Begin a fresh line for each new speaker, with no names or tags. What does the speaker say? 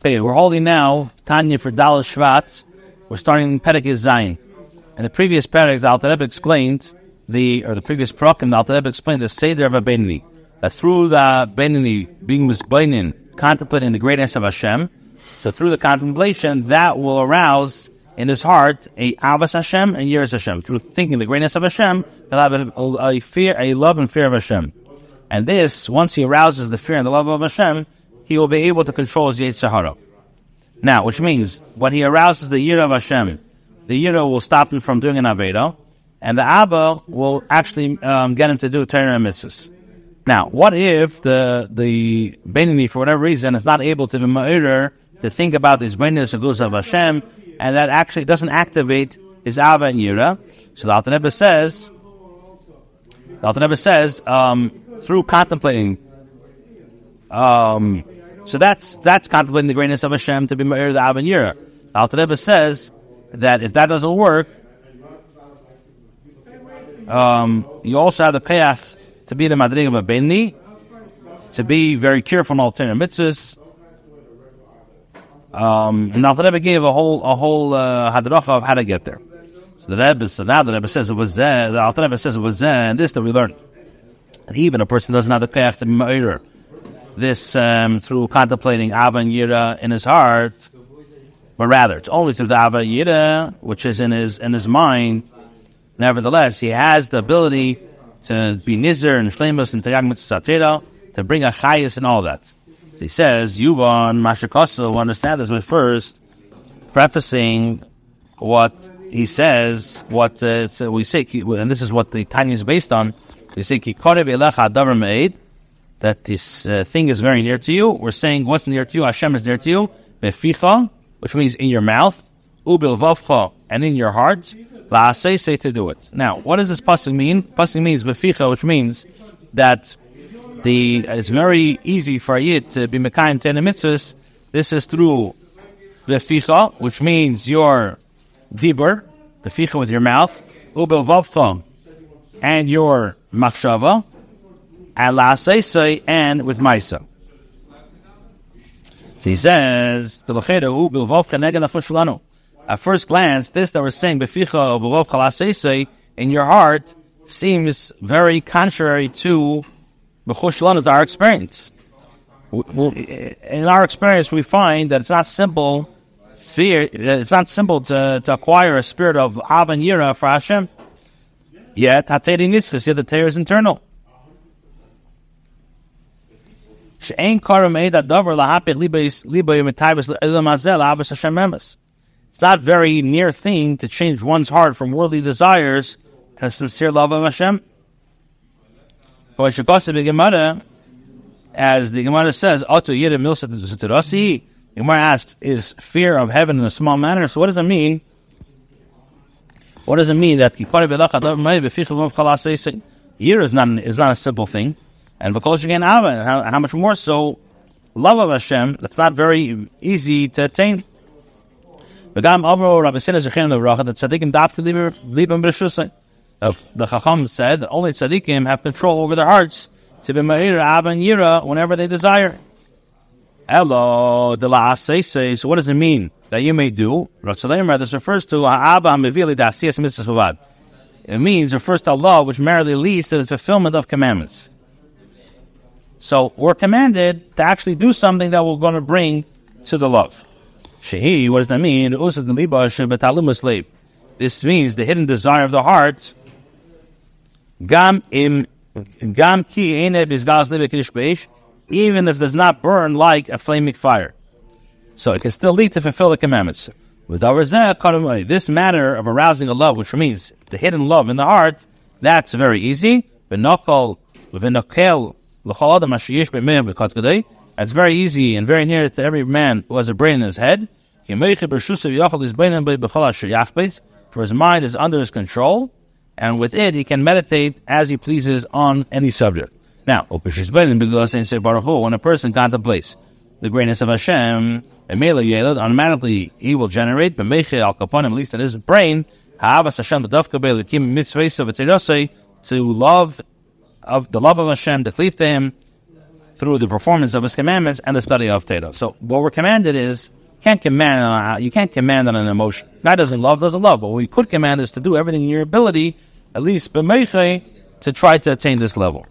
Okay, we're holding now Tanya for Daled Shvat. We're starting in Perek Zayin. In the previous Perek, the Alter Rebbe explained the, or the previous Prokim, the Alter Rebbe explained the Seder of a Benini. That through the Benini being Mizbainin, contemplating the greatness of Hashem, so through the contemplation, that will arouse in his heart a Avas Hashem and Yiras Hashem. Through thinking the greatness of Hashem, he'll have a, a, fear, a love and fear of Hashem. And this, once he arouses the fear and the love of Hashem, he will be able to control his Yetzer Hara. Now, which means when he arouses the Yira of Hashem, the Yira will stop him from doing an Aveda, and the Abba will actually um, get him to do Torah and Mitzvahs. Now, what if the the Benini, for whatever reason, is not able to be ma'ir to think about this Benini of Hashem, and that actually doesn't activate his Ava and Yira? So the Alter says, the Alter says, um, through contemplating um, so that's that's contemplating the greatness of Hashem to be Meir the Avin Yira. Alter Rebbe says that if that doesn't work, um, you also have the path to be the Madrig of a Benni, to be very careful in alternative mitzvahs. Um, and Alter Rebbe gave a whole a whole uh, of how to get there. So the Rebbe, so now the Rebbe says it was there. The Alter Rebbe says it was and this that we learned. And even a person doesn't have the path to be Meir this um, through contemplating Ava and Yira in his heart, but rather it's only through the Ava Yira, which is in his in his mind. Nevertheless, he has the ability to be Nizar and Shlemus and Taryag to bring a Chayas and all that. He says, Yuvan Mashakosel will understand this but first prefacing what he says, what uh, we say, and this is what the Tanya is based on. We say, Ki Elecha Adavar Me'ed, that this uh, thing is very near to you. We're saying what's near to you. Hashem is near to you. Beficha, which means in your mouth. Ubil vavcha, and in your heart. La say to do it. Now, what does this pasuk mean? Pasuk means beficha, which means that the it's very easy for yid to be mekayim ten mitzvahs. This is through beficha, which means your dibur, beficha with your mouth, ubil vavcha, and your machshava, and with Maisa. he says, At first glance, this that we're saying, beficha in your heart, seems very contrary to to our experience. In our experience, we find that it's not simple fear. It's not simple to, to acquire a spirit of Avan Yira for Hashem. Yet, yet the Torah is internal. It's not very near thing to change one's heart from worldly desires to sincere love of Hashem. As the Gemara says, the Gemara asks, is fear of heaven in a small manner? So what does it mean? What does it mean that year is not, is not a simple thing? And V'kol Shegen how, how much more so love of Hashem, that's not very easy to attain. The Chacham said that only tzaddikim have control over their hearts to be ma'ir Ava and Yira whenever they desire. Elo de la say So what does it mean that you may do? This refers to Ha'aba Hamivili Dasiyas Mitzvah It means refers to Allah, which merely leads to the fulfillment of commandments. So we're commanded to actually do something that we're going to bring to the love. Shehi, what does that mean? This means the hidden desire of the heart. Gam im gam ki even if it does not burn like a flaming fire. So it can still lead to fulfill the commandments. This matter of arousing a love, which means the hidden love in the heart, that's very easy. It's very easy and very near to every man who has a brain in his head. For his mind is under his control, and with it he can meditate as he pleases on any subject. Now, when a person contemplates the greatness of Hashem, automatically he will generate, at least in his brain, to love of the love of Hashem, to cleave to Him, through the performance of his commandments and the study of Torah. So what we're commanded is can't command on, you can't command on an emotion. Guy doesn't love, doesn't love. But what we could command is to do everything in your ability, at least b'meichei, to try to attain this level.